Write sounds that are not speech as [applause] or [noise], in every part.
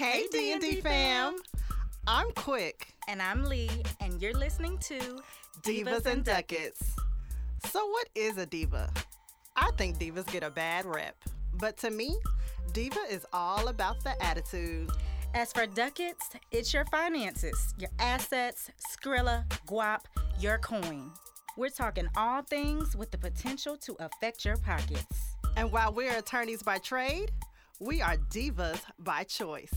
Hey D&D fam. I'm Quick. And I'm Lee, and you're listening to Divas and Ducats. So what is a diva? I think divas get a bad rep. But to me, diva is all about the attitude. As for ducats, it's your finances, your assets, Skrilla, guap, your coin. We're talking all things with the potential to affect your pockets. And while we're attorneys by trade, we are divas by choice.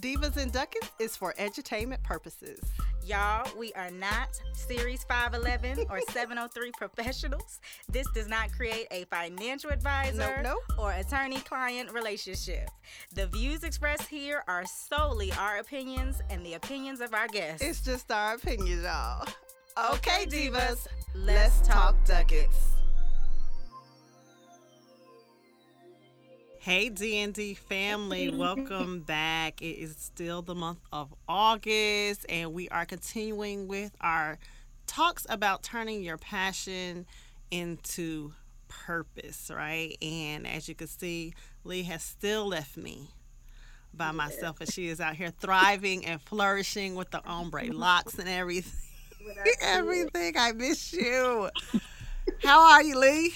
Divas and Ducats is for entertainment purposes. Y'all, we are not Series 511 or [laughs] 703 professionals. This does not create a financial advisor Nope, nope. or attorney client relationship. The views expressed here are solely our opinions and the opinions of our guests. It's just our opinion, y'all. Okay, divas, let's let's talk talk Hey D&D family, [laughs] welcome back. It is still the month of August and we are continuing with our talks about turning your passion into purpose, right? And as you can see, Lee has still left me by myself as she is out here thriving and flourishing with the ombre locks and everything. [laughs] [laughs] everything. I miss you. How are you, Lee?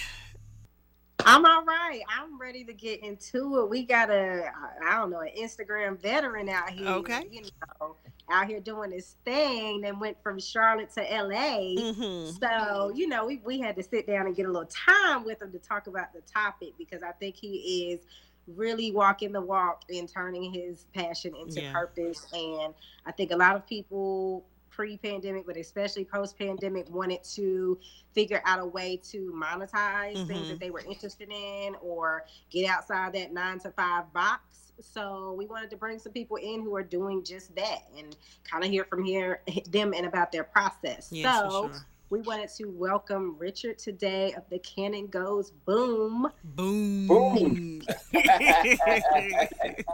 I'm all right. I'm ready to get into it. We got a, I don't know, an Instagram veteran out here. Okay. You know, out here doing this thing and went from Charlotte to LA. Mm-hmm. So, you know, we, we had to sit down and get a little time with him to talk about the topic because I think he is really walking the walk and turning his passion into Yeah. purpose. And I think a lot of people pre-pandemic, but especially post-pandemic, wanted to figure out a way to monetize Mhm. things that they were interested in or get outside that nine to five box. So we wanted to bring some people in who are doing just that and kind of hear from here them and about their process. Yes, so for sure. we wanted to welcome Richard today of the Cannon Goes Boom. Boom. Boom. [laughs] [laughs]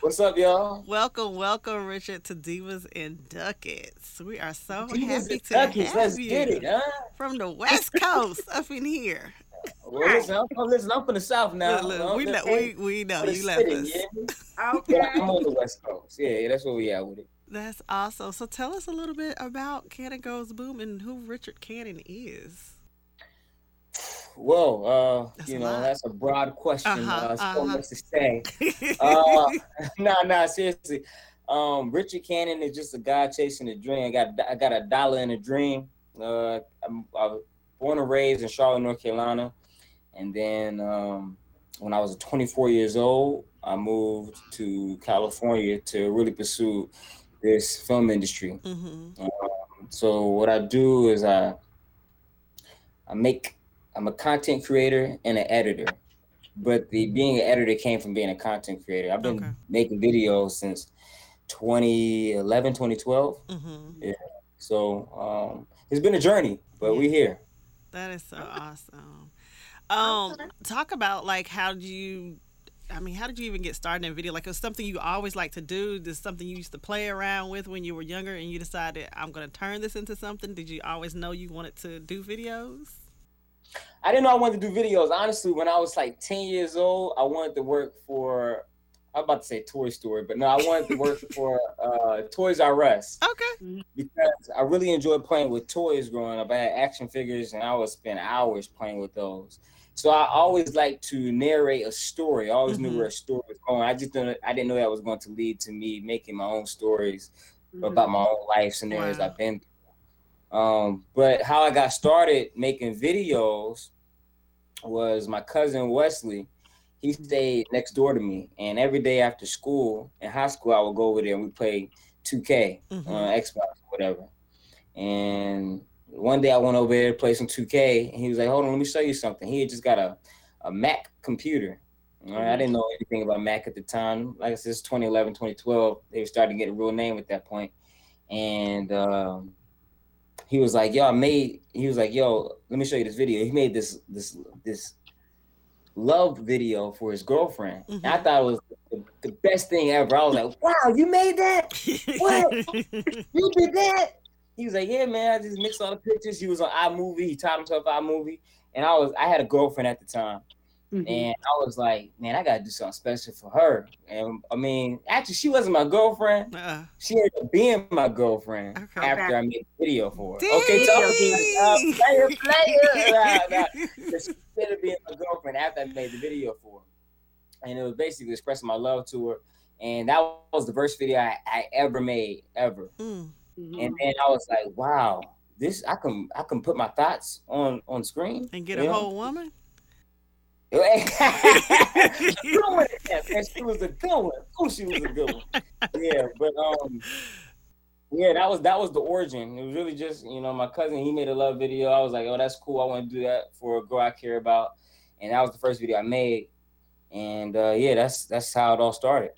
What's up, y'all? welcome, welcome, Richard, to Divas and Ducats. We are so Divas happy to Ducats, have let's you get it, huh? from the West Coast up in here. [laughs] Well, listen, I'm, oh, listen, I'm from the South now. Look, look, we know, we, we know you left city, us. yeah? Okay. Yeah, I'm on the West Coast. Yeah, yeah, that's where we at with it. That's awesome. So tell us a little bit about Cannon Goes Boom and who Richard Cannon is. Well, uh, you know, that's a broad question. Uh-huh, uh, so uh-huh. much to say. [laughs] Uh, [laughs] nah, nah, seriously. Um, Richard Cannon is just a guy chasing a dream. I got I got a dollar in a dream. Uh, I'm, I was born and raised in Charlotte, North Carolina, and then um, when I was 24 years old, I moved to California to really pursue this film industry. hmm So what I do is I I make I'm a content creator and an editor. But the being an editor came from being a content creator. I've been Okay. making videos since 2011, 2012. hmm So um, it's been a journey, but we're here. That is so awesome. Um, talk about like how do you I mean, how did you even get started in video? Like, it was something you always like to do. This something you used to play around with when you were younger, and you decided I'm going to turn this into something. Did you always know you wanted to do videos? I didn't know I wanted to do videos. Honestly, when I was like 10 years old, I wanted to work for I'm about to say Toy Story, but no, I wanted to work [laughs] for uh, Toys R Us. Okay. because I really enjoyed playing with toys growing up. I had action figures and I would spend hours playing with those. So I always like to narrate a story. I always Mhm. knew where a story was going. I just didn't I didn't know that was going to lead to me making my own stories Mhm. about my own life scenarios Wow. I've been through. Um, but how I got started making videos was my cousin Wesley. He stayed next door to me, and every day after school in high school, I would go over there and we play 2K Mhm. on Xbox or whatever. And one day I went over there to play some 2K, and he was like, "Hold on, let me show you something." He had just got a, a Mac computer. All right, I didn't know anything about Mac at the time. Like I said, it's 2011, 2012. They were starting to get a real name at that point. And um, he was like, "Yo, I made." He was like, "Yo, let me show you this video." He made this this this love video for his girlfriend. And I mm-hmm. thought it was the, the best thing ever. I was like, "Wow, you made that! What? [laughs] You did that?" He was like, "Yeah, man. I just mixed all the pictures." He was on iMovie. He taught himself iMovie, and I was I had a girlfriend at the time, Mhm. And I was like, man, I gotta do something special for her. And I mean, actually, she wasn't my girlfriend. Uh, She ended up being my girlfriend Okay. after I made the video for her. dang. Okay, so uh, player, [laughs] player. Nah, [laughs] nah. She ended up being my girlfriend after I made the video for her. And it was basically expressing my love to her. And that was the first video I, I ever made, ever. Mm. Mhm. And then I was like, wow, this I can I can put my thoughts on on screen. And get a Yeah. whole woman. She was a good one. Oh, she was a good one. Yeah, but um, yeah, that was that was the origin. It was really just you know my cousin. He made a love video. I was like, oh, that's cool. I want to do that for a girl I care about, and that was the first video I made. And uh, yeah, that's that's how it all started.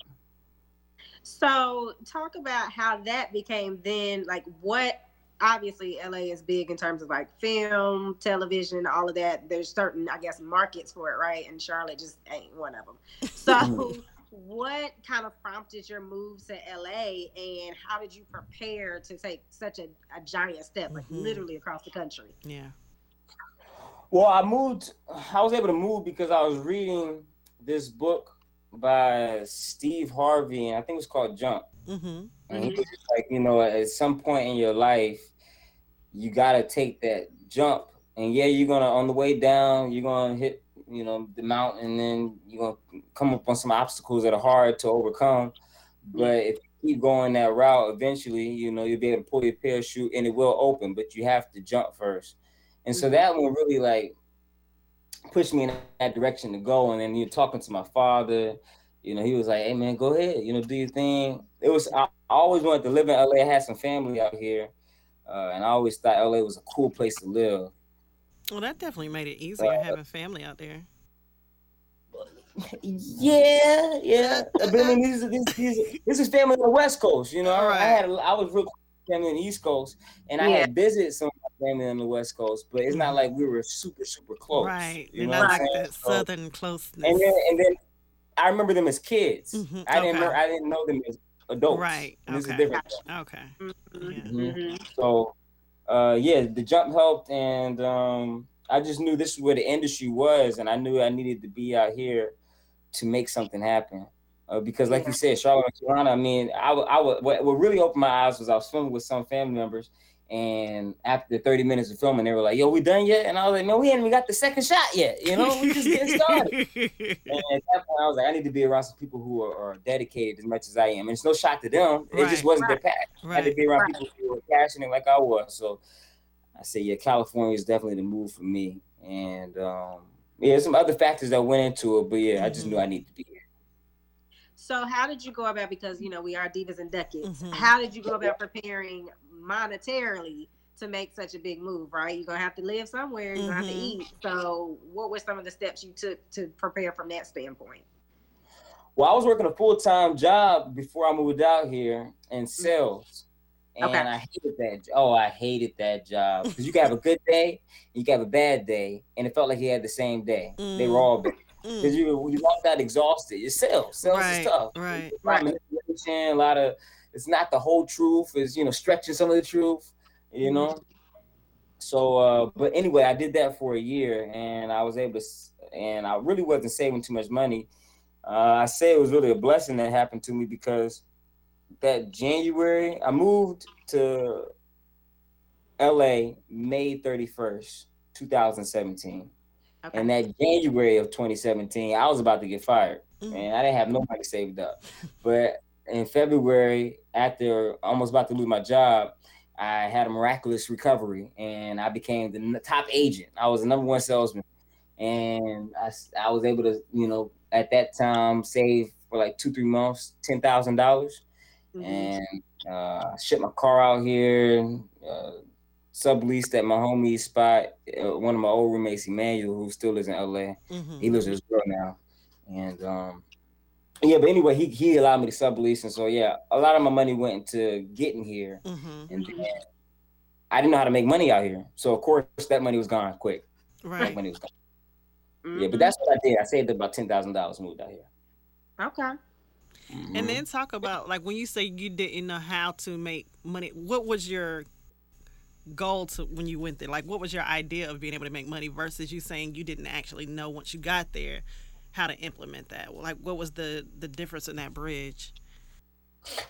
So, talk about how that became then like what obviously LA is big in terms of like film, television, all of that. There's certain, I guess, markets for it, right? And Charlotte just ain't one of them. [laughs] So, what kind of prompted your move to LA and how did you prepare to take such a, a giant step, like Mhm. literally across the country? Yeah. Well, I moved. I was able to move because I was reading this book by Steve Harvey, and I think it's called Jump. Mm-hmm. And he was like, you know, at some point in your life, you gotta take that jump. And yeah, you're gonna on the way down, you're gonna hit, you know, the mountain, and then you're gonna come up on some obstacles that are hard to overcome. But if you keep going that route, eventually, you know, you'll be able to pull your parachute and it will open, but you have to jump first. And so Mhm. that one really like pushed me in that direction to go. And then you're talking to my father, you know, he was like, "Hey man, go ahead, you know, do your thing." It was I, I always wanted to live in LA. I had some family out here, uh, and I always thought LA was a cool place to live. Well, that definitely made it easier Uh, having family out there. [laughs] Yeah, yeah. But I mean, these, these, these, this is family on the West Coast. You know, I, I had a- I was real close to family on the East Coast, and I had visited some of my family on the West Coast, but it's not like we were super super close. right. You You're know I'm like that So- southern closeness. and then and then I remember them as kids. Mhm, I didn't okay. know, I didn't know them as adults. Right, And This okay. is different. okay. Mhm, Mhm. mhm. So, uh, yeah, the jump helped, and um, I just knew this is where the industry was, and I knew I needed to be out here to make something happen. Uh, because, like you said, Charlotte Carolina. I mean, I would, I would, what, what really opened my eyes was I was filming with some family members, and after 30 minutes of filming, they were like, "Yo, we done yet?" And I was like, "No, we ain't even got the second shot yet. You know, we just getting started." [laughs] And at that point, I was like, I need to be around some people who are, are dedicated as much as I am. And it's no shot to them. It just wasn't Right. their path. I had to be around Right. people who were passionate like I was. So I say, yeah, California is definitely the move for me. And um, yeah, some other factors that went into it, but yeah, I just knew I needed to be. So, how did you go about? Because you know we are divas and ducats. Mhm. How did you go about preparing monetarily to make such a big move? Right, you're gonna have to live somewhere. You're gonna have to Mhm. eat. So, what were some of the steps you took to prepare from that standpoint? Well, I was working a full time job before I moved out here in sales. And Okay. I hated that. Oh, I hated that job because you can have a good day, you can have a bad day, and it felt like you had the same day. They were all bad. Because Mm, you you walked out exhausted. Your sales, sales Right, is tough. right. A lot of manipulation, a lot of it's not the whole truth. It's you know stretching some of the truth. You know. So, uh, but anyway, I did that for a year, and I was able to, and I really wasn't saving too much money. Uh, I say it was really a blessing that happened to me because that January I moved to LA May thirty first, two thousand seventeen. Okay. And that January of 2017, I was about to get fired. Mm. Man, I didn't have no money saved up. But in February, after almost about to lose my job, I had a miraculous recovery and I became the top agent. I was the number one salesman. And I, I was able to, you know, at that time save for like two, three months, $10,000 Mhm. and uh, shipped my car out here, uh, subleased at my homie's spot. Uh, one of my old roommates, Emmanuel, who still lives in LA. Mhm. He lives with his girl now, and um, yeah. But anyway, he he allowed me to sublease, and so yeah, a lot of my money went into getting here, Mhm. and then I didn't know how to make money out here. So of course that money was gone quick. That Right. money was gone. Yeah, Mhm. but that's what I did. I saved about ten thousand dollars, moved out here. okay. And then talk about like when you say you didn't know how to make money. What was your goal to when you went there? Like, what was your idea of being able to make money versus you saying you didn't actually know once you got there how to implement that? Like, what was the the difference in that bridge?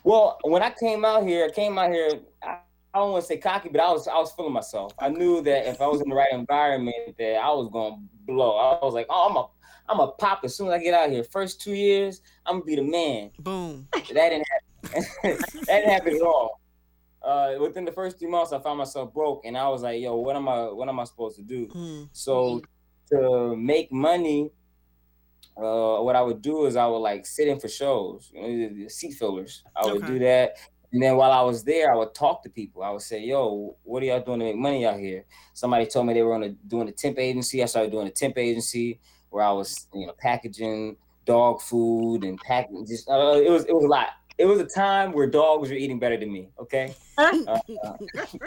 Well, when I came out here, I came out here. I, I don't want to say cocky, but I was I was feeling myself. I knew that if I was in the right environment, that I was gonna blow. I was like, oh, I'm a I'm a pop as soon as I get out here. First two years, I'm gonna be the man. Boom. That didn't happen. [laughs] that didn't happen at all. Uh, within the first three months, I found myself broke, and I was like, "Yo, what am I? What am I supposed to do?" Mm. So to make money, uh, what I would do is I would like sit in for shows, you know, seat fillers. I would Okay. do that, and then while I was there, I would talk to people. I would say, "Yo, what are y'all doing to make money out here?" Somebody told me they were on a, doing a temp agency. I started doing a temp agency where I was, you know, packaging dog food and packing. Just uh, it was it was a lot. It was a time where dogs were eating better than me. Okay, uh, [laughs]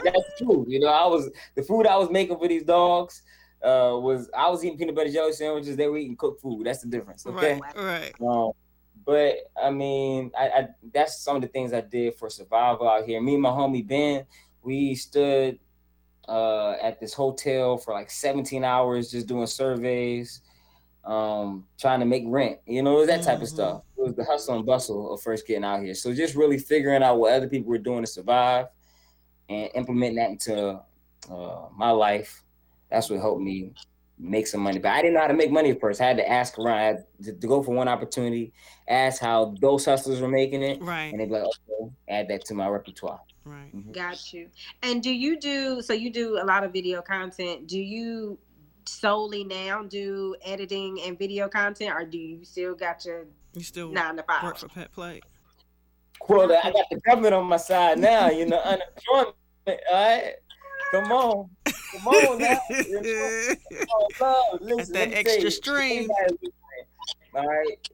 that's true. You know, I was the food I was making for these dogs uh, was I was eating peanut butter jelly sandwiches. They were eating cooked food. That's the difference. Okay. Right. Right. Um, but I mean, I, I that's some of the things I did for survival out here. Me and my homie Ben, we stood uh, at this hotel for like 17 hours just doing surveys, um, trying to make rent. You know, it was that type Mhm. of stuff. It was the hustle and bustle of first getting out here. So just really figuring out what other people were doing to survive and implementing that into uh, my life. That's what helped me make some money. But I didn't know how to make money at first. I had to ask around. I had to, to go for one opportunity, ask how those hustlers were making it, Right. and they'd be like, okay, add that to my repertoire. Right. Mhm. Got you. And do you do so you do a lot of video content? Do you solely now do editing and video content or do you still got your You still nine to five? work for Pet Play? Well, I got the government on my side now, you know, unemployment. All right. Come on. Come on now. You know? Oh, love. Listen, that extra stream. All right.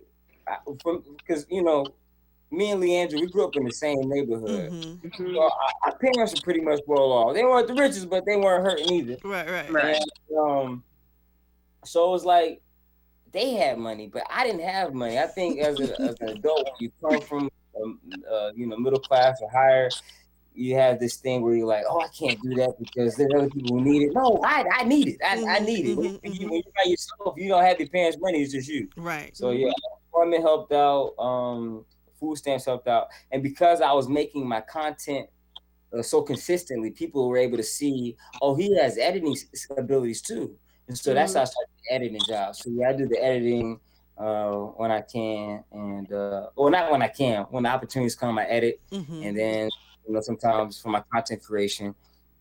Because, you know, me and Leandra, we grew up in the same neighborhood. Mhm. Mhm. So our, our parents were pretty much well off. They weren't the richest, but they weren't hurting either. Right. Right. Right. And, um, so it was like they had money, but I didn't have money. I think as, a, as an adult, when you come from, um, uh, you know, middle class or higher, you have this thing where you're like, oh, I can't do that because there's other people who need it. No, I, I need it. I, I Mhm, need it. When, mhm, you, mhm. when you're by yourself, you don't have your parents' money. It's just you. Right. So yeah, employment helped out. Um, food stamps helped out, and because I was making my content uh, so consistently, people were able to see, oh, he has editing abilities too, and so that's how I started the editing job. So yeah, I do the editing uh, when I can, and uh, well, not when I can. When the opportunities come, I edit, Mhm. and then you know sometimes for my content creation,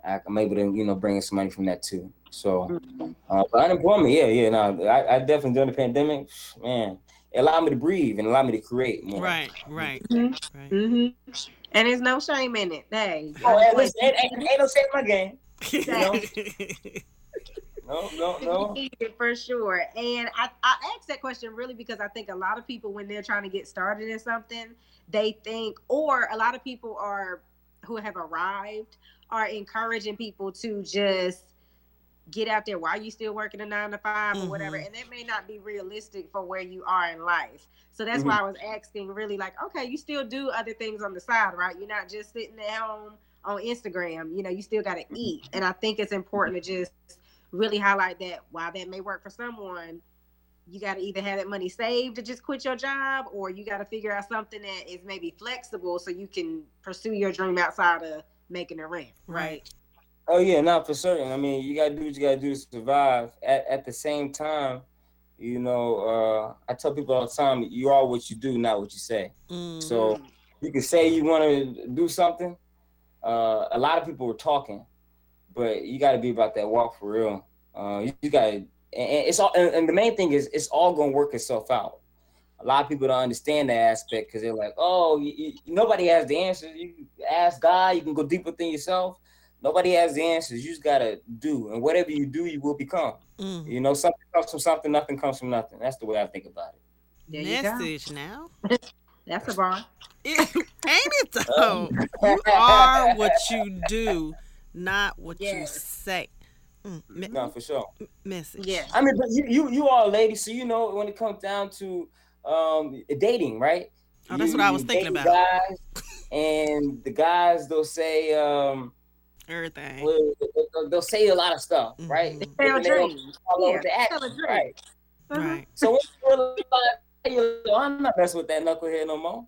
I- I'm able to you know bring in some money from that too. So. Mhm. Uh, but unemployment, yeah, yeah, no, I, I definitely during the pandemic, man, it allowed me to breathe and allow me to create more. Right. Right. mm-hmm. Right. Mhm. And there's no shame in it. Hey. Oh, hey, listen, ain't, ain't, ain't no shame in my game. Mm-hmm. [laughs] No, no, no. for sure. And I, I asked that question really because I think a lot of people, when they're trying to get started in something, they think, or a lot of people are who have arrived are encouraging people to just get out there while you still working a nine to 5 or whatever. Mhm. And that may not be realistic for where you are in life. So that's why I was asking really like, okay, you still do other things on the side, right? You're not just sitting at home on Instagram. You know, you still got to eat. And I think it's important to just really highlight that while that may work for someone, you got to either have that money saved to just quit your job, or you got to figure out something that is maybe flexible so you can pursue your dream outside of making a rent. Right. Oh yeah, not for certain. I mean, you gotta do what you gotta do to survive. At at the same time, you know, uh, I tell people all the time, you are what you do, not what you say. Mm. So you can say you want to do something. Uh, a lot of people were talking, but you got to be about that walk for real. Uh, you, you got to, and and it's all. And, and the main thing is, it's all gonna work itself out. A lot of people don't understand that aspect because they're like, "Oh, you, you, nobody has the answers. You ask God. You can go deep within yourself. Nobody has the answers. You just gotta do, and whatever you do, you will become. Mm. You know, something comes from something. Nothing comes from nothing. That's the way I think about it. There you go. Message [laughs] now. That's a bar. [laughs] Ain't it though? You are what you do, not what you say. Mm, me- No, for sure. message. Yeah. I mean, but you you you are a lady, so you know when it comes down to um dating, right? Oh, that's You- what I was thinking about. Guys, and the guys they'll say, um, everything. They'll, they'll say a lot of stuff, right? Mhm. Sell And they don't dreams. Yeah, the action, dream. right? Uh-huh. Right. So when you realize, hey, I'm not messing with that knucklehead no more.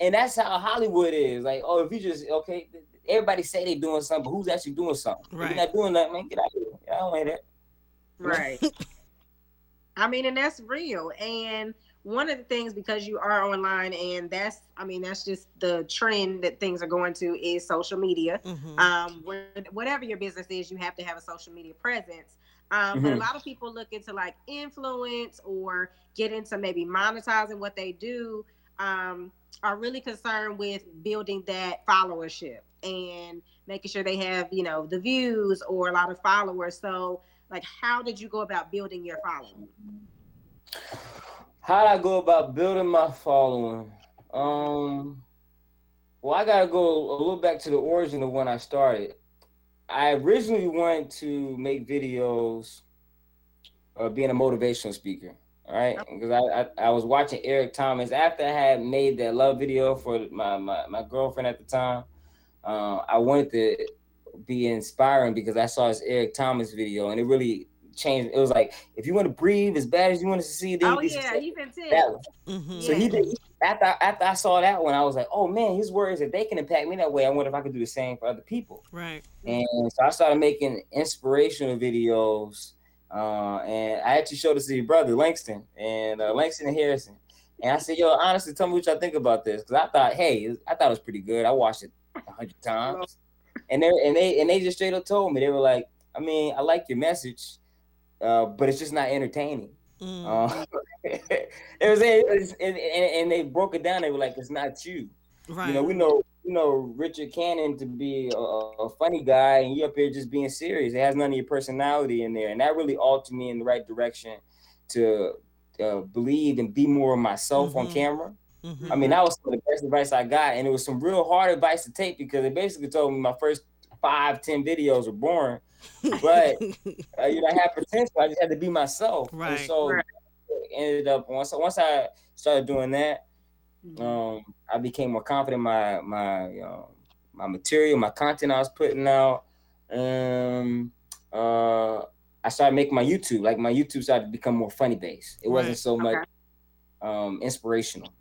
And that's how Hollywood is. Like, oh, if you just okay, everybody say they're doing something, but who's actually doing something? If you're not doing that, man, get out of here. I don't like that. Right. [laughs] I mean, and that's real. And one of the things because you are online, and that's, I mean, that's just the trend that things are going to is social media. Mhm. Um, where, whatever your business is, you have to have a social media presence. Um, But a Mhm. lot of people look into like influence or get into maybe monetizing what they do. Um, are really concerned with building that followership and making sure they have, you know, the views or a lot of followers. So, like, how did you go about building your following? How would I go about building my following? Um, well, I gotta go a little back to the origin of when I started. I originally wanted to make videos, uh, being a motivational speaker. All right, because I, I I was watching Eric Thomas after I had made that love video for my my, my girlfriend at the time. Uh, I wanted to be inspiring because I saw this Eric Thomas video and it really changed. It was like if you want to breathe as bad as you want to see, then Oh you yeah, you can that tell. one. Mhm. So he did after after I saw that one, I was like, oh man, his words if they can impact me that way, I wonder if I could do the same for other people. Right. And so I started making inspirational videos. Uh, and I actually showed this to your brother Langston and uh, Langston and Harrison. And I said, yo, honestly, tell me what y'all think about this. Cause I thought, hey, I thought it was pretty good. I watched it a hundred [laughs] times. And they and they and they just straight up told me, they were like, I mean, I like your message, uh, but it's just not entertaining. Mm. Uh, [laughs] it was, it was and, and, and they broke it down. They were like, "It's not you." right. You know, we know you know Richard Cannon to be a, a funny guy, and you up here just being serious. It has none of your personality in there, and that really altered me in the right direction to uh, believe and be more of myself on Mhm. camera. Mhm. I mean, that was some of the best advice I got, and it was some real hard advice to take because it basically told me my first five, ten videos were boring, but uh, [laughs] you know, I had potential. I just had to be myself. And Right. so Right. it ended up once once I started doing that, Mhm. um, I became more confident in my my um, my material, my content I was putting out. Um, uh, I started making my YouTube. Like my YouTube started to become more funny based. It wasn't Right. so much um, inspirational.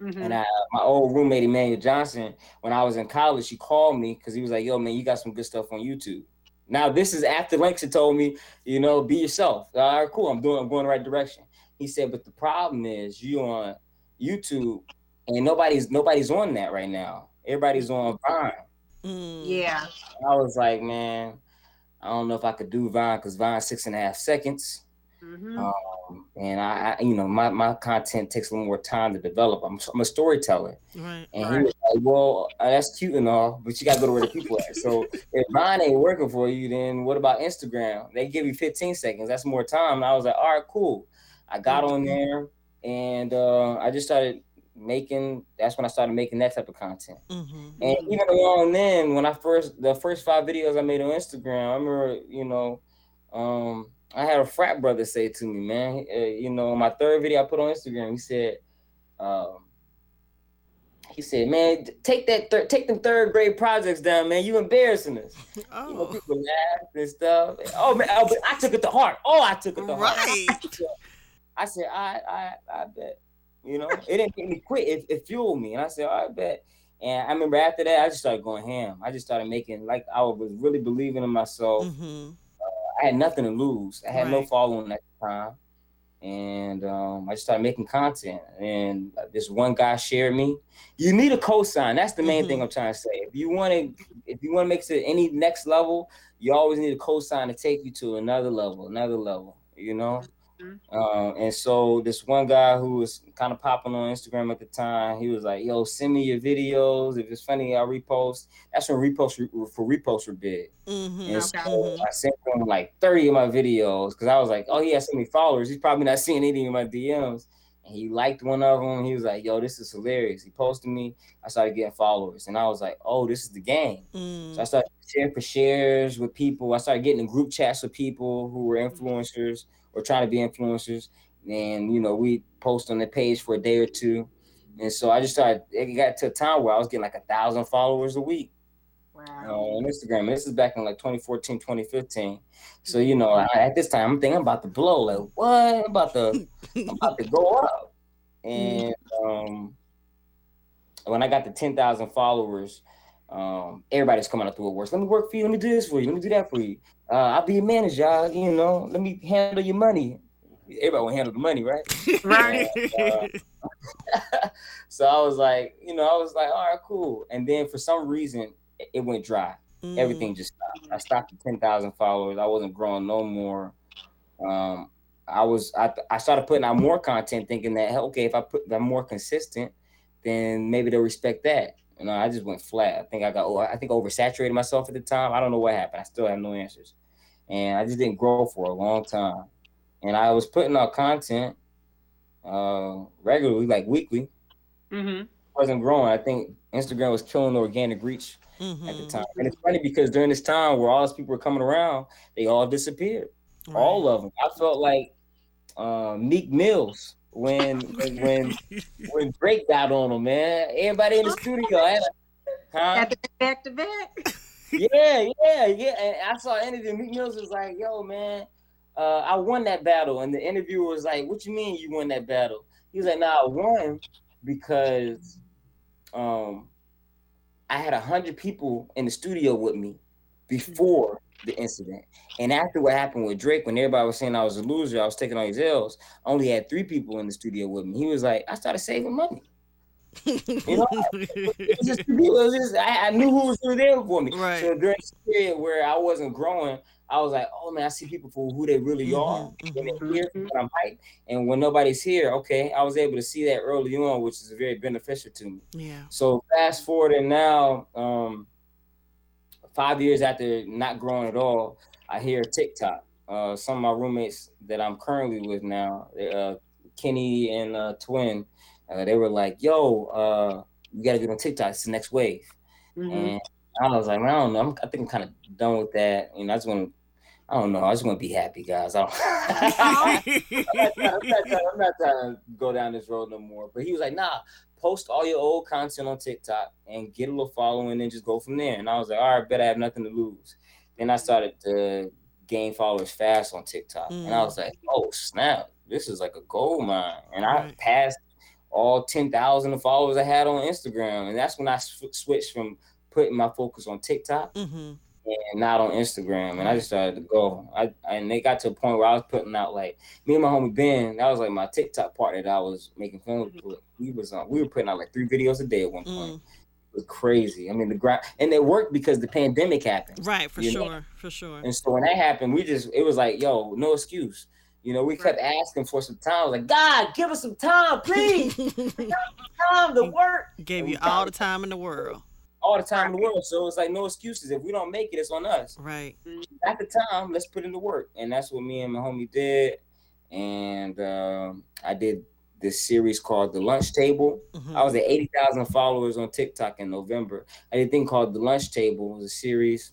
Mhm. And I, my old roommate Emmanuel Johnson, when I was in college, he called me because he was like, "Yo, man, you got some good stuff on YouTube." Now this is after Langston told me, you know, be yourself. All right, cool. I'm doing. I'm going the right direction. He said, but the problem is you on YouTube, and nobody's nobody's on that right now. Everybody's on Vine. Mm. yeah. I was like, man, I don't know if I could do Vine because Vine's six and a half seconds. Mhm. Um, and I, I, you know, my, my content takes a little more time to develop. I'm, I'm a storyteller. Right. And he was like, well, uh, that's cute and all, but you got to go to where the people are. So if mine ain't working for you, then what about Instagram? They give you 15 seconds. That's more time. And I was like, all right, cool. I got on there and uh, I just started making, that's when I started making that type of content. Mm-hmm. And even along then, when I first, the first five videos I made on Instagram, I remember, you know, um, I had a frat brother say to me, man, uh, you know, my third video I put on Instagram, he said, um, he said, man, take that, thir- take them third grade projects down, man. You embarrassing us. You know, Oh. people laugh and stuff. Oh man, oh, but I took it to heart. Oh, I took it to heart. Right. [laughs] I said, I, I, I bet. You know, it didn't make me quit. It, it fueled me, and I said, I bet. And I remember after that, I just started going ham. I just started making like I was really believing in myself. Mm-hmm. I had nothing to lose. I had no following at the time, and um, I just started making content. And this one guy shared me. You need a cosign. That's the main Mhm. thing I'm trying to say. If you want to, if you want to make it to any next level, you always need a cosign to take you to another level, another level. You know. Mhm. Um, and so this one guy who was kind of popping on Instagram at the time, he was like, "Yo, send me your videos. If it's funny, I'll repost." That's when repost for repost were big. Mm-hmm. And so Mhm. I sent him like 30 of my videos because I was like, oh, he has so many followers. He's probably not [laughs] seeing any of my DMs. And he liked one of them. He was like, yo, this is hilarious. He posted me. I started getting followers. And I was like, oh, this is the game. Mm. So I started sharing for shares with people. I started getting in group chats with people who were influencers or trying to be influencers. And, you know, we post on the page for a day or two. And so I just started, it got to a time where I was getting like a thousand followers a week. Wow. uh, on Instagram. This is back in like 2014, 2015. So you know, I, at this time, I'm thinking I'm about to blow. Like, what? I'm about to, I'm about to go up. [laughs] And um, when I got to 10,000 followers, um, everybody's coming up through it worse. Let me work for you. Let me do this for you. Let me do that for you. Uh, I'll be your manager. I'll, you know, let me handle your money. Everybody will handle the money, right? [laughs] Right. Uh, [laughs] so I was like, you know, I was like, all right, cool. And then for some reason, it- went dry. Mm. Everything just stopped. I stopped at 10,000 followers. I wasn't growing no more. Um, I was, I, I started putting out more content thinking that, okay, if I put, if I'm more consistent, then maybe they'll respect that. You know, I just went flat. I think I got, I think I oversaturated myself at the time. I don't know what happened. I still have no answers. And I just didn't grow for a long time. And I was putting out content uh, regularly, like weekly. Mm-hmm. wasn't growing. I think Instagram was killing the organic reach at the Mhm. time. And it's funny because during this time where all these people were coming around, they all disappeared. Right. All of them. I felt like uh, Meek Mills when when when, [laughs] when Drake got on him, man. Everybody in the studio had a, huh? Back to back. Yeah, yeah, yeah. And I saw an interview. Meek Mills was like, "Yo, man, uh, I won that battle." And the interviewer was like, "What you mean you won that battle?" He was like, "Nah, I won because um, I had a hundred people in the studio with me before the incident, and after what happened with Drake, when everybody was saying I was a loser, I was taking all these L's. I only had three people in the studio with me. He was like, I started saving money. You know, it was just, it was just I, I knew who was really there for me. Right. So during this period where I wasn't growing, I was like, oh man, I see people for who they really Mhm, are. When mhm. they're here, when I'm hyped. And when nobody's here, okay, I was able to see that early on, which is very beneficial to me. yeah. So fast forward and now, um, five years after not growing at all, I hear TikTok. Uh, some of my roommates that I'm currently with now, uh, Kenny and uh, Twin, uh, they were like, "Yo, uh, you gotta get on TikTok. It's the next wave." Mhm. And I was like, "Man, I don't know. I'm, I think I'm kind of done with that. You know, I just want to. I don't know. I just want to be happy, guys. I don't, [laughs] [laughs] I'm, not trying, I'm, not trying, I'm not trying to go down this road no more. But he was like, nah, post all your old content on TikTok and get a little following and just go from there. And I was like, all right, bet I have nothing to lose. Then I started to gain followers fast on TikTok. And I was like, oh, snap. This is like a gold mine. And I Right. passed all 10,000 followers I had on Instagram. And that's when I sw- switched from putting my focus on TikTok hmm and not on Instagram. And I just started to go. I and they got to a point where I was putting out like me and my homie Ben. That was like my TikTok part that I was making films with. We was on. We were putting out like three videos a day at one point. Mm. It was crazy. I mean the ground and it worked because the pandemic happened. Right, for You know? sure, for sure. And so when that happened, we just it was like, yo, no excuse. You know, we kept asking for some time. Like, God, give us some time, please. [laughs] time to work. Gave you all the time in the world. All the time in the world. So it's like no excuses. If we don't make it, it's on us. Right. at the time, let's put in the work. And that's what me and my homie did. And um, I did this series called The Lunch Table. Mhm. I was at 80,000 followers on TikTok in November. I did a thing called The Lunch Table. It was a series.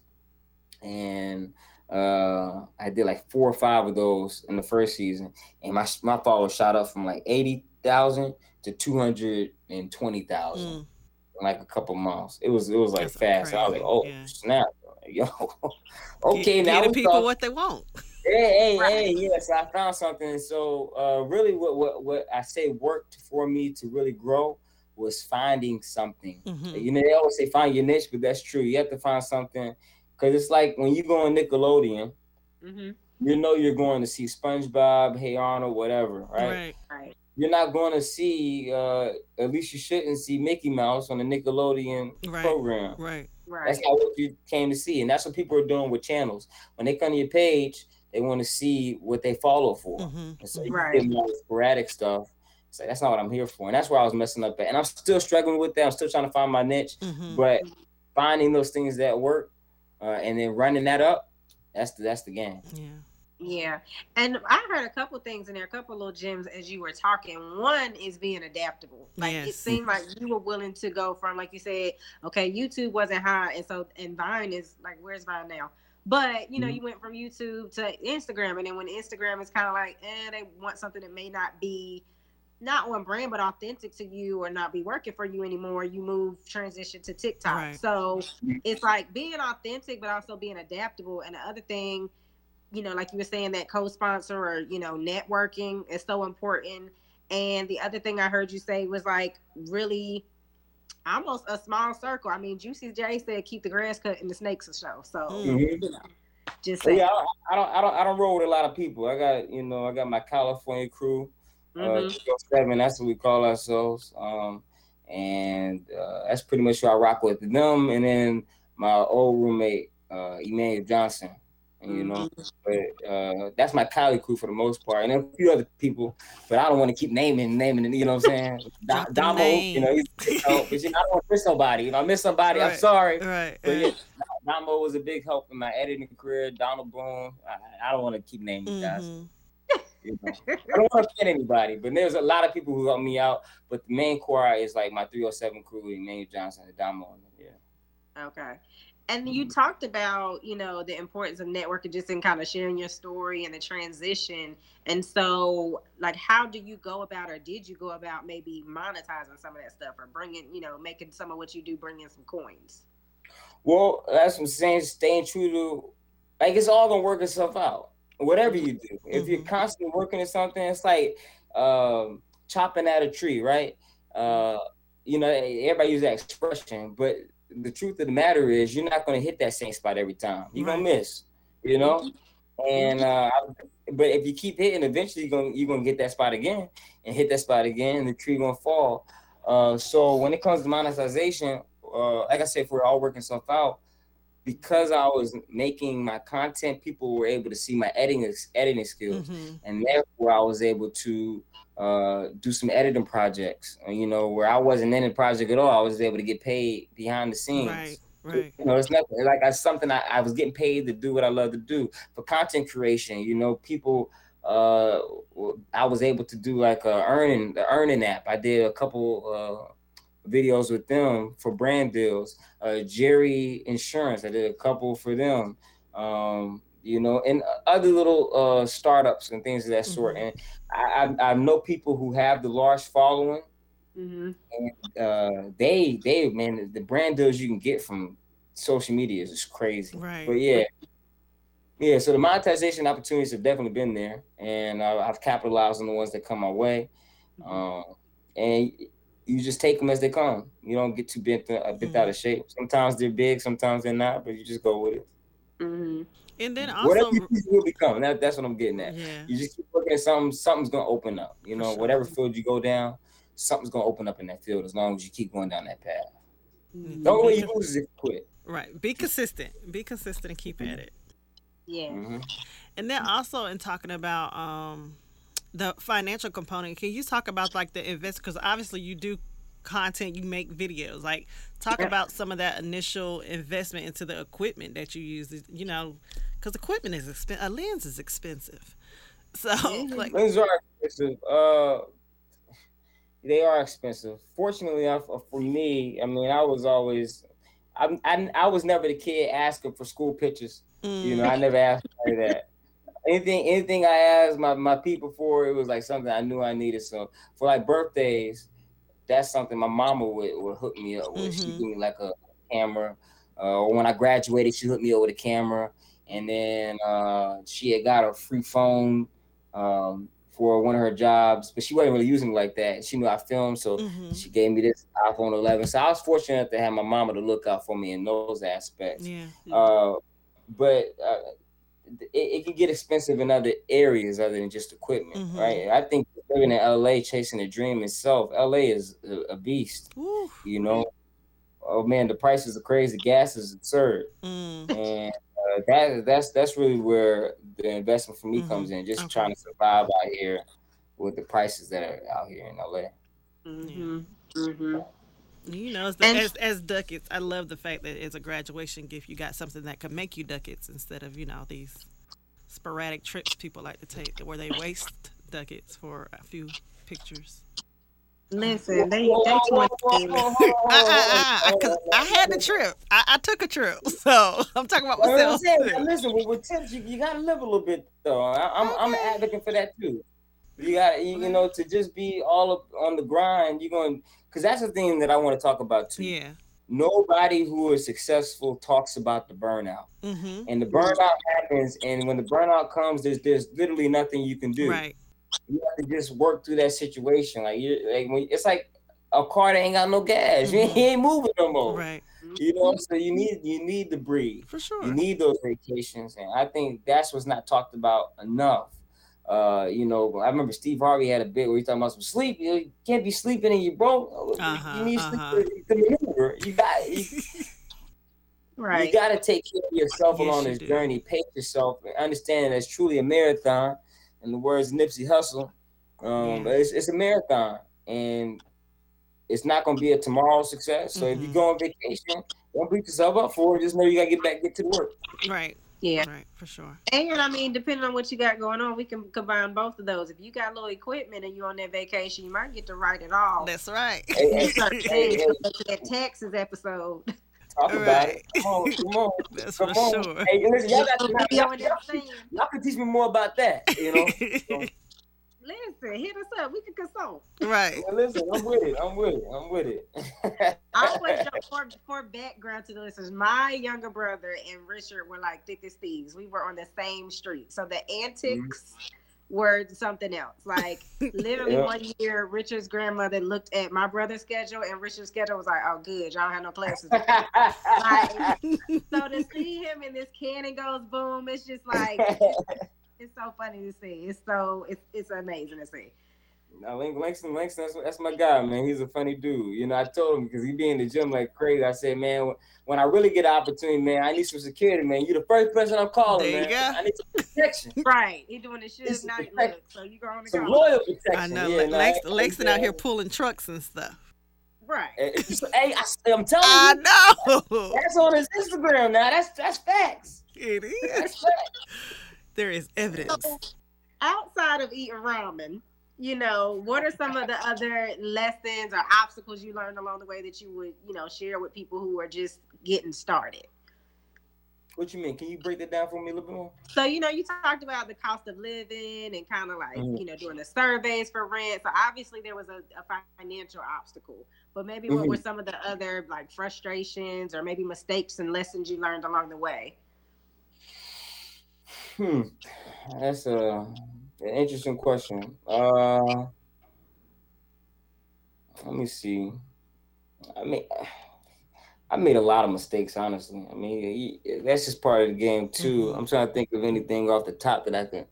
And uh, I did like four or five of those in the first season. And my, my followers shot up from like 80,000 to 220,000 Mm. in like a couple months. It was it was like That's fast. I was like, oh yeah. snap. Yo, [laughs] okay, Gi- now give the people what they want. [laughs] Hey, hey, Right. hey, yes, I found something. So uh really what, what what I say worked for me to really grow was finding something. Mhm. You know, they always say find your niche, but that's true. You have to find something because it's like when you go on Nickelodeon, Mhm. you know you're going to see SpongeBob, Hey Arnold, whatever, right? Right. Right. You're not going to see, uh, at least you shouldn't see Mickey Mouse on the Nickelodeon Right. program. Right. Right. That's not what you came to see, and that's what people are doing with channels. When they come to your page, they want to see what they follow for. hmm And so you Right. get more sporadic stuff. It's like that's not what I'm here for, and that's where I was messing up at. And I'm still struggling with that. I'm still trying to find my niche, hmm but finding those things that work, uh, and then running that up, that's the that's the game. Yeah. Yeah. And I heard a couple things in there, a couple little gems as you were talking. One is being adaptable. Like it seemed like you were willing to go from, like you said, okay, YouTube wasn't high. And so, and Vine is like, where's Vine now? But, you know, Mhm. you went from YouTube to Instagram. And then when Instagram is kind of like, eh, they want something that may not be not on brand but authentic to you or not be working for you anymore, you move transition to TikTok. Right. So it's like being authentic but also being adaptable. And the other thing, you know, like you were saying that co-sponsor or you know networking is so important. And the other thing I heard you say was like really almost a small circle. I mean, Juicy J said keep the grass cut and the snakes a show. So Mhm. you know, just So saying. yeah, I, I don't, I don't, I don't roll with a lot of people. I got, you know, I got my California crew, uh, Mhm. 307, That's what we call ourselves. Um, and uh, that's pretty much who I rock with. Them, and then my old roommate, uh, Emmanuel Johnson. You know, but uh, that's my Cali crew for the most part, and then a few other people. But I don't want to keep naming, naming. You know what I'm saying? [laughs] Da- Damo, you know, he's, you know, but you know, I don't want to miss somebody. If I miss somebody, I'm sorry. Right. But yeah. Damo was a big help in my editing career. Donald Bloom. I, I don't want to keep naming guys. You know. I don't want to offend anybody, but there's a lot of people who helped me out. But the main core is like my 307 crew, Emmanuel Johnson, and Damo. Yeah. Okay. And you mm-hmm. talked about, you know, the importance of networking just in kind of sharing your story and the transition. And so, like, how do you go about, or did you go about maybe monetizing some of that stuff or bringing, you know, making some of what you do bring in some coins? Well, that's what I'm saying. Staying true to, like, it's all gonna work itself out. Whatever you do, if you're Mhm. constantly working at something, it's like um, chopping at a tree, right? Uh, you know, everybody uses that expression, but the truth of the matter is, you're not gonna hit that same spot every time. You're gonna miss, you know. And uh, but if you keep hitting, eventually you're gonna you're gonna get that spot again and hit that spot again, and the tree gonna fall. Uh, so when it comes to monetization, uh, like I said, if we're all working stuff out, because I was making my content, people were able to see my editing editing skills, Mhm. and therefore I was able to uh, do some editing projects. You know, where I wasn't in the project at all, I was able to get paid behind the scenes. Right. Right. You know, it's nothing like that's something I, I was getting paid to do what I love to do for content creation. You know, people. Uh, I was able to do like a Earnin the Earnin app. I did a couple uh, videos with them for brand deals. Uh, Jerry Insurance, I did a couple for them. Um, you know, and other little uh, startups and things of that sort. Mhm. And I, I, I know people who have the large following Mm-hmm. uh they they man the brand deals you can get from social media is just crazy Right. but yeah yeah so the monetization opportunities have definitely been there and uh, i've capitalized on the ones that come my way um and you just take them as they come you don't get too bent, uh, bent out of shape sometimes they're big sometimes they're not but you just go with it Mm-hmm. And then whatever you choose will become that, that's what i'm getting at yeah. you just keep looking at something something's gonna open up you know sure. whatever field you go down something's gonna open up in that field as long as you keep going down that path Mhm. the only way you lose is if you quit Right. Be consistent. Be consistent and keep at it. Yeah. Mhm. And then also in talking about um the financial component, can you talk about like the invest? Because obviously you do content, you make videos. Like talk Yeah. about some of that initial investment into the equipment that you use. You know, because equipment is expensive. A lens is expensive. [laughs] So like, Lenses are expensive. Uh, they are expensive. Fortunately enough uh, for me, I mean, I was always, I, I, I was never the kid asking for school pictures. You know, I mm, never asked for that. Anything, anything I asked my, my people for, it was like something I knew I needed. So for like birthdays, that's something my mama would, would hook me up with. She Mhm. give me like a camera. Uh, or when I graduated, she hooked me up with a camera. And then uh, she had got a free phone um, for one of her jobs, but she wasn't really using it like that. She knew I filmed, so mhm. she gave me this iPhone 11. So I was fortunate to have my mama to look out for me in those aspects. yeah. Uh, but uh, it, it can get expensive in other areas other than just equipment, Mhm. right? I think living in LA, chasing a dream itself, LA is a, a beast. Woo. You know, oh man, the prices are crazy. Gas is absurd, Mm, and uh, that that's that's really where the investment for me Mhm. comes in. Just Okay. trying to survive out here with the prices that are out here in LA. Mm-hmm. You know, as, the, And- as as ducats, I love the fact that as a graduation gift, you got something that could make you ducats instead of you know these sporadic trips people like to take where they waste ducats for a few pictures. Listen, they they twenty. I, I, I, I had the trip. I, I took a trip, [laughs] so I'm talking about Well, I'm myself. saying, listen, with, with tips, you, you gotta live a little bit though. I, I'm I'm advocating for that too. You got you, you know to just be all up on the grind. You're going because that's the thing that I want to talk about too. Yeah. Nobody who is successful talks about the burnout, Mm-hmm. and the burnout happens. And when the burnout comes, there's there's literally nothing you can do. Right. You have to just work through that situation. Like you, like when it's like a car that ain't got no gas. Mhm. he ain't moving no more. Right. You know, so you need you need to breathe. For sure. You need those vacations, and I think that's what's not talked about enough. Uh, you know, I remember Steve Harvey had a bit where he talking about some sleep. You, know, you can't be sleeping and you broke. Uh-huh, you need uh-huh. sleep to, to maneuver. You got [laughs] you, Right. you got to take care of yourself Yes, along you this do. journey. Pace yourself, and understand that it's truly a marathon. In the words of Nipsey Hussle, um, Yeah. it's, it's a marathon, and it's not going to be a tomorrow success. So if you Mhm. go on vacation, don't beat yourself up for it. Just know you got to get back, get to work. right. Yeah. Right. For sure. And I mean, depending on what you got going on, we can combine both of those. If you got little equipment and you're on that vacation, you might get to write it all. That's right. Hey, hey, [laughs] hey, that Texas episode. Talk about Right. it. Come on, come on. [laughs] That's Come for on. sure. Hey, listen, y'all, got, Little y'all, y'all, y'all, y'all can teach me more about that. You know, [laughs] Listen, hit us up. We can consult. right. Well, listen, I'm with it. I'm with it. I'm with it. [laughs] I always jump for, for background to the listeners. My younger brother and Richard were like thick as thieves. We were on the same street, so the antics were something else. Like [laughs] literally Yeah. one year, Richard's grandmother looked at my brother's schedule, and Richard's schedule was like, "Oh, good, y'all have no classes." [laughs] so to see him in this cannon goes boom, it's just like it's, it's so funny to see. It's so it's it's amazing to see. No, Link- Langston, Langston, that's, that's my guy, man. He's a funny dude. You know, I told him because he be in the gym like crazy. I said, man, when I really get an opportunity, man, I need some security, man. You the first person I'm calling, There you man. go. I need some protection, [laughs] Right, he doing the It's Suge Knight like look. So you go on the some go. loyal protection. I know. Yeah, Le- nah, Langston I- out here pulling trucks and stuff. Right. Hey, hey, I, am telling you. I know. that's on his Instagram now. That's that's facts. It is. That's facts. There is evidence. outside of eating ramen, you know, what are some of the other lessons or obstacles you learned along the way that you would, you know, share with people who are just getting started? What you mean? Can you break that down for me a little bit more? So, you know, you talked about the cost of living and kind of like, Mhm. you know, doing the surveys for rent. So obviously there was a, a financial obstacle, but maybe what Mhm. were some of the other like frustrations or maybe mistakes and lessons you learned along the way? Hmm, that's a an interesting question. Uh, let me see. I mean, I made a lot of mistakes, honestly. I mean, that's just part of the game too. Mhm. I'm trying to think of anything off the top that I can.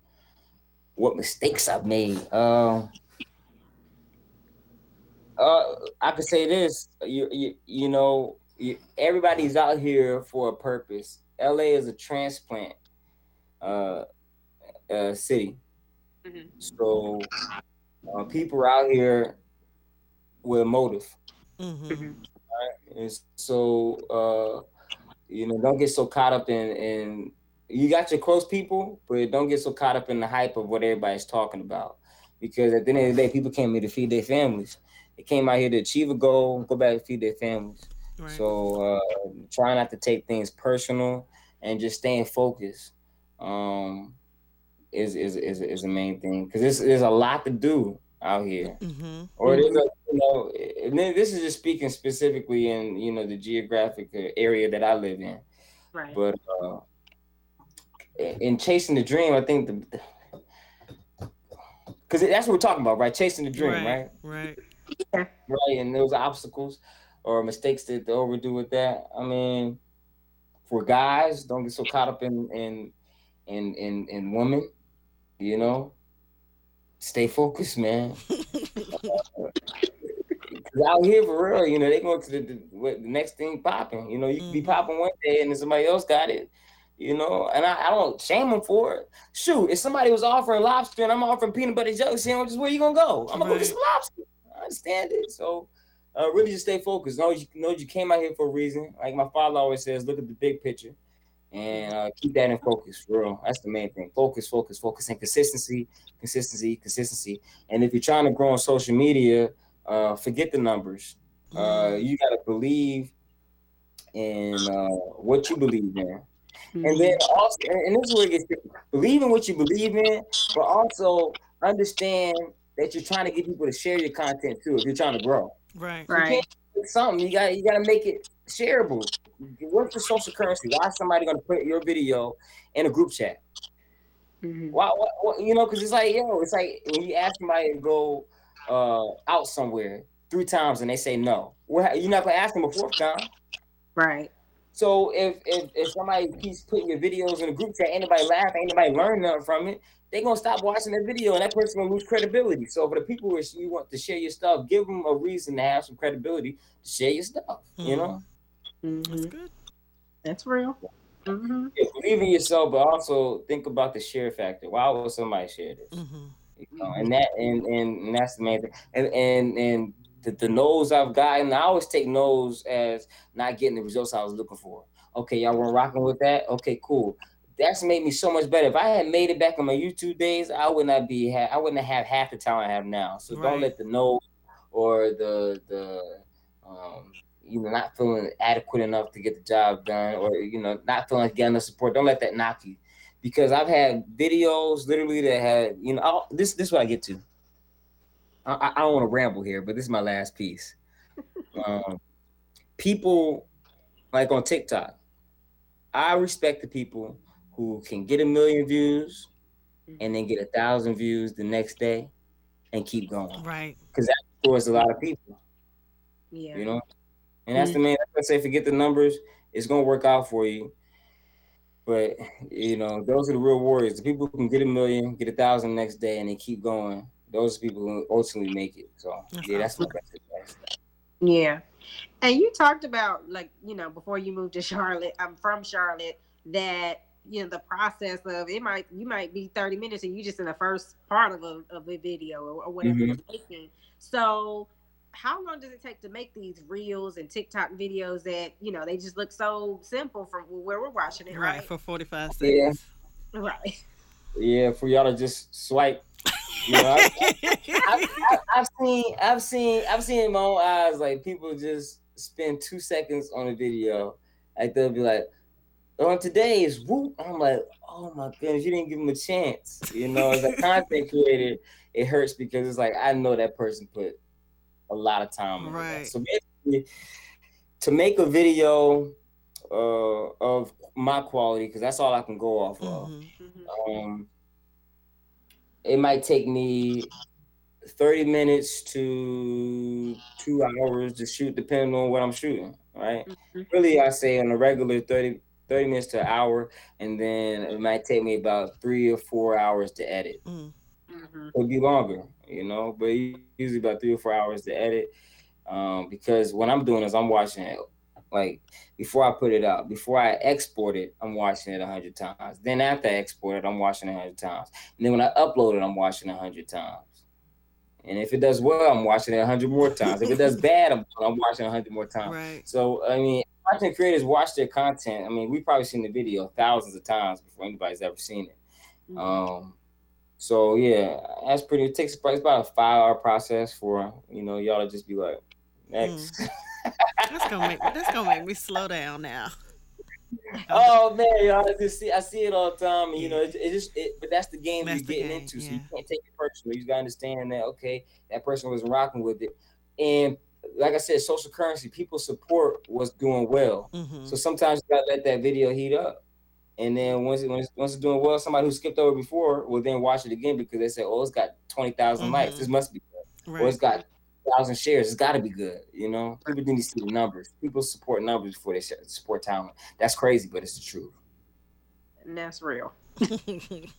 What mistakes I've made? Um, uh, I could say this. You, you, you know, you, everybody's out here for a purpose. LA is a transplant uh, uh, city. Mhm. So uh, people are out here with a motive. hmm And so, uh, you know, don't get so caught up in, in you got your close people, but don't get so caught up in the hype of what everybody's talking about. Because at the end of the day, people came here to feed their families. They came out here to achieve a goal, go back and feed their families. Right. So uh, try not to take things personal and just staying focused um, is, is is is the main thing because there's there's a lot to do out here. hmm Or there's a you know, and then this is just speaking specifically in you know the geographic uh, area that I live in. Right. But uh, in chasing the dream, I think the because that's what we're talking about, right? Chasing the dream, right? Right. right? And those obstacles or mistakes that they overdo with that. I mean, for guys, don't get so caught up in in in in, in women, you know. Stay focused, man. [laughs] out here for real, you know, they going to the, the, what, the next thing popping. You know, you can be Mhm. popping one day and then somebody else got it. You know, and I, I don't shame them for it. Shoot, if somebody was offering lobster and I'm offering peanut butter jelly sandwiches, where you gonna go? I'm gonna go Right. get some lobster. I understand it. So uh, really just stay focused. Know you know you came out here for a reason. Like my father always says, look at the big picture and uh, keep that in focus. For real. That's the main thing. Focus, focus, focus, and consistency, consistency, consistency. And if you're trying to grow on social media, uh, forget the numbers. Uh, Mm-hmm. you gotta believe in uh, what you believe in. Mm-hmm. And then also, and and this is where it gets tricky. believe in what you believe in, but also understand that you're trying to get people to share your content too. If you're trying to grow, Right. You Right. can't something you got you got to make it shareable. What's the social currency? Why is somebody going to put your video in a group chat? Mhm. Why, why, why- you know, because it's like, yo, it's like when you ask somebody to go uh, out somewhere three times and they say no, well, you're not gonna ask them a fourth time. Right. So if if, if somebody keeps putting your videos in a group chat, anybody laugh, anybody learn nothing from it, they're gonna stop watching that video and that person gonna lose credibility. So for the people who you want to share your stuff, give them a reason to have some credibility to share your stuff. You know, That's Mhm. good. That's real. hmm Yeah, believe in yourself, but also think about the share factor. Why would somebody share this? hmm You know, and that and, and and that's the main thing. And and and the, the no's I've gotten, I always take no's as not getting the results I was looking for. Okay, y'all weren't rocking with that. Okay, cool. That's made me so much better. If I had made it back in my YouTube days, I would not be ha- I wouldn't have half the talent I have now. So Right. don't let the no or the the um you know not feeling adequate enough to get the job done or you know not feeling like getting the support. Don't let that knock you because I've had videos literally that had you know I'll, this this is what I get to. I, I- I don't want to ramble here, but this is my last piece. [laughs] Um, people like on TikTok, I respect the people who can get a million views and then get a thousand views the next day and keep going. Right. Because that towards a lot of people, Yeah. you know, and that's the mm-hmm. main. I say, forget the numbers; it's gonna work out for you. But you know, those are the real warriors. The people who can get a million, get a thousand next day, and they keep going. Those are people who ultimately make it. So That's yeah, that's my best advice. Yeah. And you talked about like, you know, before you moved to [laughs] Charlotte, I'm from Charlotte, that you know the process of it might you might be 30 minutes and you just in the first part of a of a video or, or whatever mm-hmm. you're making. So how long does it take to make these reels and TikTok videos that, you know, they just look so simple from where we're watching it, Right. right? For 45 Yeah. seconds. Right. Yeah, for y'all to just swipe. You know, I, I, I, I've seen, I've seen, I've seen in my own eyes like people just spend two seconds on a video, like they'll be like, "On today is whoop." I'm like, "Oh my goodness, you didn't give them a chance." You know, as a content creator, it hurts because it's like I know that person put a lot of time. Right. So basically, to make a video uh, of my quality, because that's all I can go off of Mhm. Mhm. um it might take me 30 minutes to two hours to shoot depending on what i'm shooting right Mhm. really i say on a regular 30 30 minutes to an hour and then it might take me about three or four hours to edit Mm. Mhm. could be longer you know but usually about three or four hours to edit um because what i'm doing is i'm watching it like before I put it out, before I export it, I'm watching it a hundred times. Then after I export it, I'm watching it a hundred times. And then when I upload it, I'm watching it a hundred times. And if it does well, I'm watching it a hundred more times. If it does bad, I'm, I'm watching it a hundred more times. Right. So I mean, content creators watch their content. I mean, we've probably seen the video thousands of times before anybody's ever seen it. Mhm. Um, so yeah, that's pretty. It takes it's about a five hour process for you know y'all to just be like next. [laughs] That's gonna make that's gonna make me slow down now. [laughs] oh man, y'all I just see I see it all the time. And, you know, it, it just it, but that's the game That's you're getting game, into. So yeah. you can't take it personally. You gotta understand that okay, that person was rocking with it, and like I said, social currency. People support what's doing well. hmm So sometimes you gotta let that video heat up. And then once it, once, it's- once it's doing well, somebody who skipped over before will then watch it again because they say, "Oh, it's got twenty likes. Mhm. This must be good." Or it's got thousand shares. It's got to be good. You know, people need to see the numbers. People support numbers before they support talent. That's crazy, but it's the truth. And that's real. [laughs] Even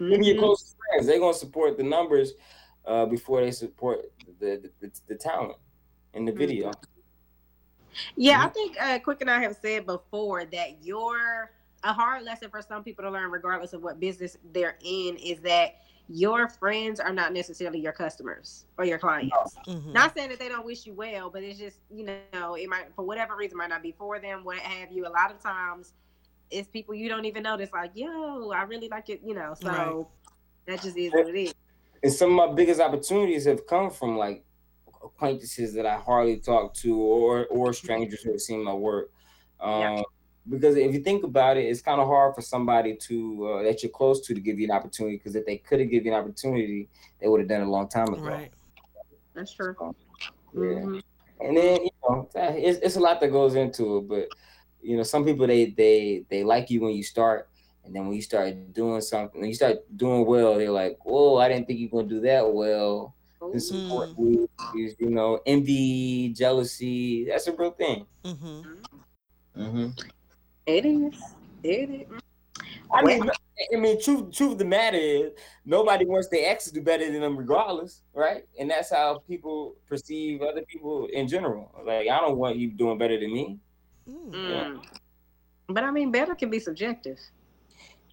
Mm-hmm. your closest friends, they're gonna support the numbers uh, before they support the the, the, the talent in the video. Yeah, I think uh, Quick and I have said before that your a hard lesson for some people to learn, regardless of what business they're in, is that your friends are not necessarily your customers or your clients. Mhm. Not saying that they don't wish you well, but it's just you know it might for whatever reason might not be for them. What have you? A lot of times, it's people you don't even notice. like, yo, I really like it. You know, so Right. that just is what it is. And some of my biggest opportunities have come from like acquaintances that I hardly talk to, or or strangers who have seen my work. Um, Yeah. because if you think about it, it's kind of hard for somebody to uh, that you're close to to give you an opportunity. Because if they could have given you an opportunity, they would have done it a long time ago. Right. That's true. So, yeah. Mhm. And then you know, it's, it's a lot that goes into it. But you know, some people they they they like you when you start, and then when you start doing something, when you start doing well, they're like, "Whoa, I didn't think you're gonna do that well." And support you, is, you know, envy, jealousy. That's a real thing. hmm Mm-hmm. It is. It is. I mean, I mean, truth, truth of the matter is, nobody wants their ex to do better than them, regardless, right? And that's how people perceive other people in general. Like, I don't want you doing better than me. Mm. Mm. But I mean, better can be subjective.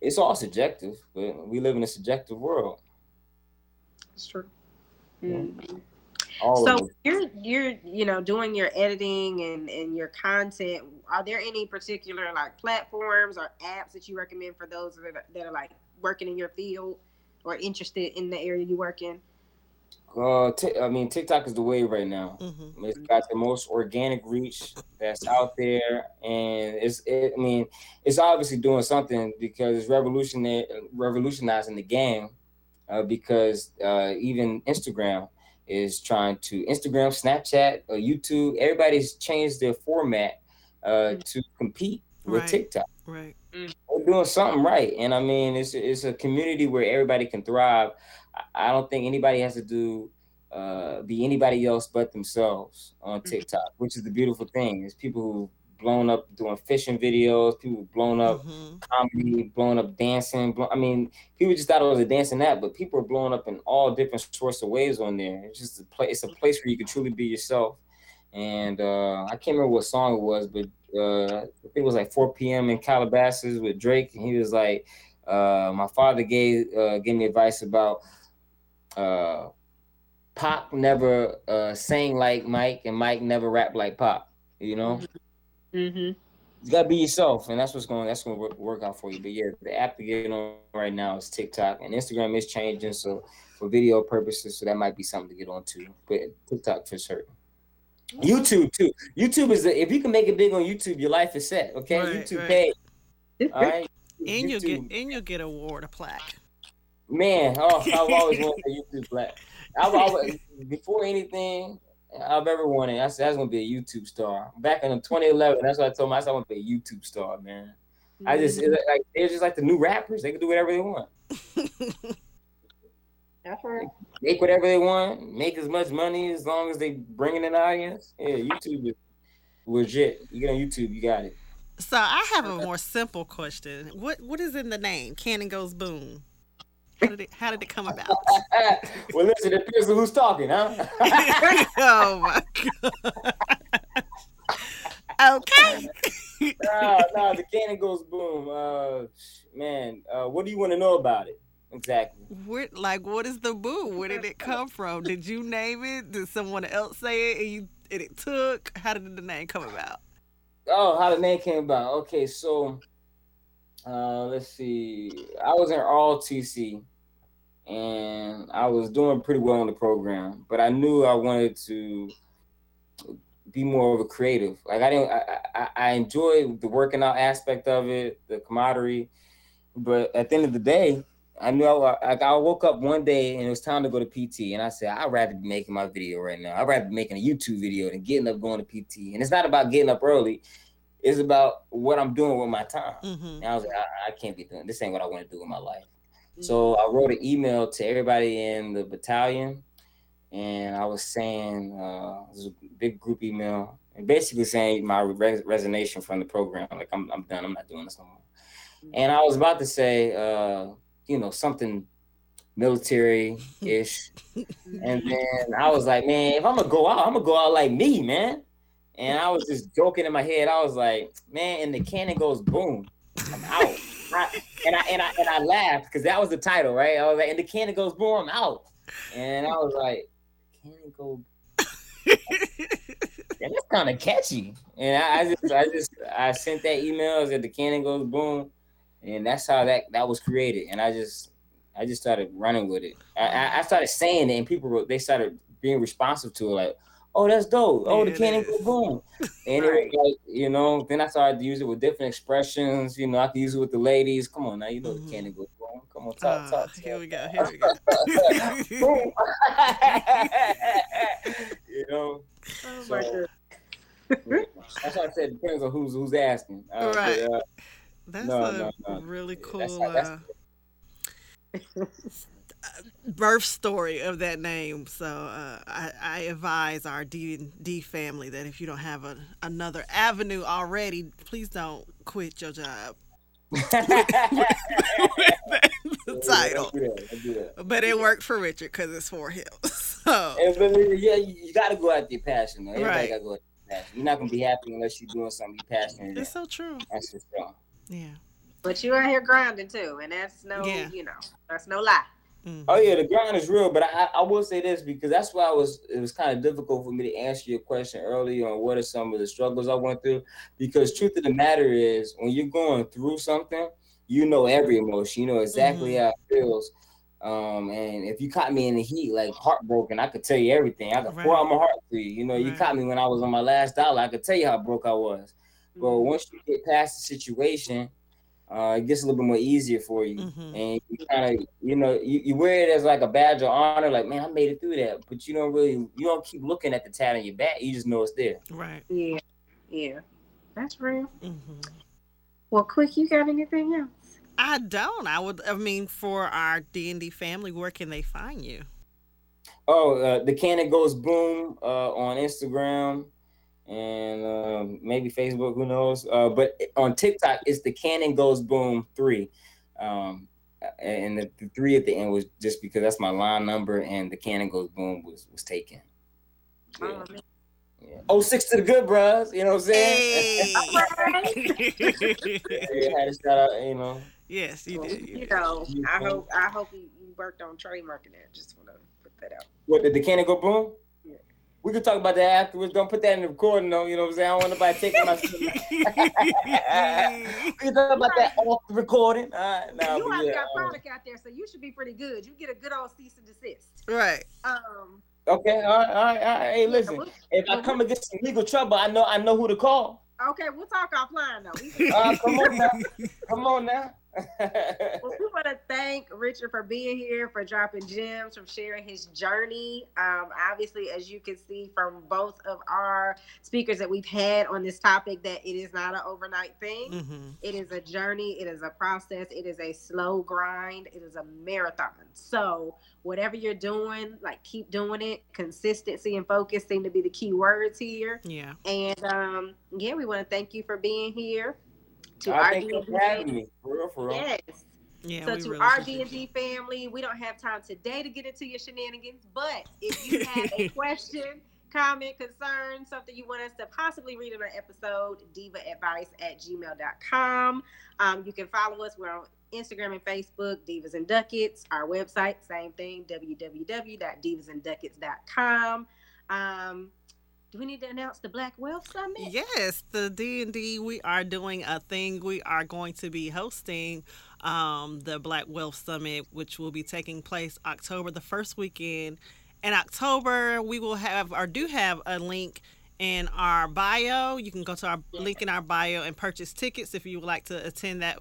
It's all subjective, but we live in a subjective world. It's true. Yeah. Mhm. So you're you're you know doing your editing and and your content. Are there any particular like platforms or apps that you recommend for those that are, that are like working in your field or interested in the area you work in? Uh, t- I mean, TikTok is the wave right now. hmm It's got the most organic reach that's out there, and it's. It, I mean, it's obviously doing something because it's revolutionary, revolutionizing the game. Uh, because uh, even Instagram is trying to Instagram, Snapchat, uh, YouTube. Everybody's changed their format uh, to compete with Right. TikTok. Right. We're doing something right, and I mean, it's it's a community where everybody can thrive. I- I don't think anybody has to do uh, be anybody else but themselves on Mhm. TikTok, which is the beautiful thing. Is people who blown up doing fishing videos, people blown up hmm comedy, blowing up dancing. Blow, I mean, people just thought it was a dancing app, but people are blowing up in all different sorts of ways on there. It's just a place. It's a place where you can truly be yourself. And uh, I can't remember what song it was, but uh, I think it was like 4 p.m. in Calabasas with Drake, and he was like, uh, "My father gave uh, gave me advice about." Uh, Pop never uh, sang like Mike, and Mike never rapped like Pop. You know, Mm-hmm. you gotta be yourself, and that's what's going. That's going to work, work out for you. But yeah, the app to get on right now is TikTok, and Instagram is changing. So for video purposes, so that might be something to get onto. But TikTok for certain. YouTube too. YouTube is the, if you can make it big on YouTube, your life is set. Okay, Right, YouTube right. paid. [laughs] All right. And you'll get and you'll get a award, a plaque. Man, oh, I've always wanted a [laughs] YouTube black. I've always, before anything I've ever wanted, I said I was gonna be a YouTube star. Back in 2011, that's what I told myself I want to be a YouTube star, man. I just it's like they're just like the new rappers. They can do whatever they want. [laughs] That's right. Make whatever they want. Make as much money as long as they bring in an audience. Yeah, YouTube is legit. You get on YouTube, you got it. So I have a more simple question. What what is in the name? Cannon goes boom. How did it how did it come about? [laughs] well, listen, it depends on who's talking, huh? [laughs] oh my god. okay. no, no, the cannon goes boom. Uh, man, uh, what do you want to know about it? Exactly. Where, like what is the boom? Where did it come from? Did you name it? Did someone else say it and you and it took? How did the name come about? Oh, how the name came about. Okay, so uh, let's see. I was in ROTC, and I was doing pretty well in the program, but I knew I wanted to be more of a creative. Like I didn't, I, I, I enjoyed the working out aspect of it, the camaraderie, but at the end of the day, I knew I, I, I woke up one day and it was time to go to PT, and I said I'd rather be making my video right now. I'd rather be making a YouTube video than getting up going to PT. And it's not about getting up early; it's about what I'm doing with my time. hmm And I was like, I, I can't be doing this. Ain't what I want to do with my life. So I wrote an email to everybody in the battalion, and I was saying, uh, it was a big group email, and basically saying my res- resignation from the program. Like I'm, I'm done. I'm not doing this no more. And I was about to say, uh, you know, something military-ish, [laughs] and then I was like, man, if I'm gonna go out, I'm gonna go out like me, man. And I was just joking in my head. I was like, man, and the cannon goes boom. I'm out. I, and I and I and I laughed because that was the title, right? I was like, and the cannon goes boom, I'm out. And I was like, cannon go. Yeah, that's kind of catchy. And I, I just I just I sent that email that the cannon goes boom, and that's how that that was created. And I just I just started running with it. I, I- started saying it, and people were, they started being responsive to it, like, oh, that's dope. Oh, Yeah, the cannon go boom. [laughs] And Right. it was like, you know, then I started to use it with different expressions. You know, I could use it with the ladies. Come on now, you know Mhm. the cannon go boom. Come on, talk, Uh, talk, talk. here we go. Here we go. You know, Oh So- my that's why I said it depends on who's who's asking. Uh, but, uh, That's No, a no, no. really cool That's that's- uh, birth story of that name. So uh, I, I advise our D D family that if you don't have a, another avenue already, please don't quit your job. [laughs] the title, Don't do that, don't do but it worked for Richard because it's for him. [laughs] So really, yeah, you, you got to go after your passion. Though. Everybody Right. got to go after your passion. You're not gonna be happy unless you're doing something you're passionate. it's about. so true. That's just wrong. Yeah. But you out here grinding too, and that's no, Yeah. you know, that's no lie. Mhm. Oh yeah, the grind is real, but I, I will say this because that's why I was it was kind of difficult for me to answer your question earlier on what are some of the struggles I went through. Because truth of the matter is, when you're going through something, you know every emotion, you know exactly Mhm. how it feels. Um, and if you caught me in the heat, like heartbroken, I could tell you everything. I could pour out my heart to you. You know, you caught me when I was on my last dollar. I could tell you how broke I was. But Mhm. once you get past the situation, uh, it gets a little bit more easier for you Mhm. and you kind of you know you, you wear it as like a badge of honor like man i made it through that but you don't really you don't keep looking at the tat on your back you just know it's there Right. Yeah, yeah, that's real. hmm Well, quick, you got anything else? I don't. I would. I mean, for our D and D family, where can they find you? oh uh, the cannon goes boom uh, on instagram and um, maybe facebook who knows uh, but on tiktok it's the cannon goes boom three um, and the, the three at the end was just because that's my line number and the cannon goes boom was was taken yeah. Oh. Yeah. Oh, six to the good bros. You know what I'm saying? Hey. [laughs] yeah, had to shout out, you know. yes, you Well, did. you You know, I hope I hope you, you worked on trademarking that. Just want to put that out. What did the cannon go boom? Yeah. We can talk about that afterwards. Don't put that in the recording though. You know what I'm saying? I don't want nobody taking my. did. [laughs] we can talk about that off the recording. All right, now. you but already yeah, got uh, product out there, so you should be pretty good. You get a good old cease and desist. right. Um, okay, all right, all right, all right. Hey, listen. we'll- If I come against some legal trouble, I know I know who to call. okay, we'll talk offline though. Uh, come on now. [laughs] Come on now. Well, we want to thank Richard for being here, for dropping gems, from sharing his journey. Um, obviously, as you can see from both of our speakers that we've had on this topic, that it is not an overnight thing. hmm It is a journey. It is a process. It is a slow grind. It is a marathon. So whatever you're doing, like keep doing it. Consistency and focus seem to be the key words here. Yeah. And um, yeah, we want to thank you for being here. To I our think D&D having me. For real, for real. Yes. Yeah. so to really our D&D family, we don't have time today to get into your shenanigans, but if you [laughs] have a question, comment, concern, something you want us to possibly read in an episode, divaadvice at gmail.com. Um, you can follow us. We're on Instagram and Facebook, Divas and Ducats. Our website, same thing, www.divasandducats.com. Um, do we need to announce the Black Wealth Summit? Yes, the D and D. We are doing a thing. We are going to be hosting um, the Black Wealth Summit, which will be taking place October the first weekend. In October, we will have or do have a link in our bio. You can go to our link in our bio and purchase tickets if you would like to attend that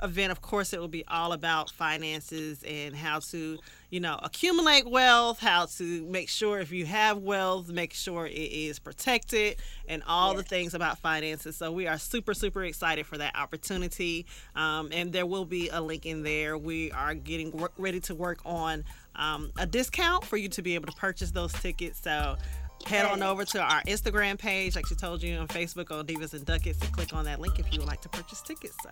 event. Of course, it will be all about finances and how to, you know, accumulate wealth, how to make sure if you have wealth, make sure it is protected, and all the things about finances. So we are super, super excited for that opportunity. Um, and there will be a link in there. We are getting ready to work on um, a discount for you to be able to purchase those tickets. So head on over to our Instagram page, like she told you on Facebook on Divas and Ducats, and click on that link if you would like to purchase tickets. So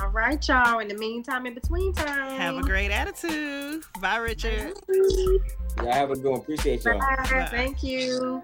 All right, y'all. In the meantime, in between time, have a great attitude. Bye, Richard. Yeah, have a good one. Appreciate y'all. Bye. Bye. Thank you.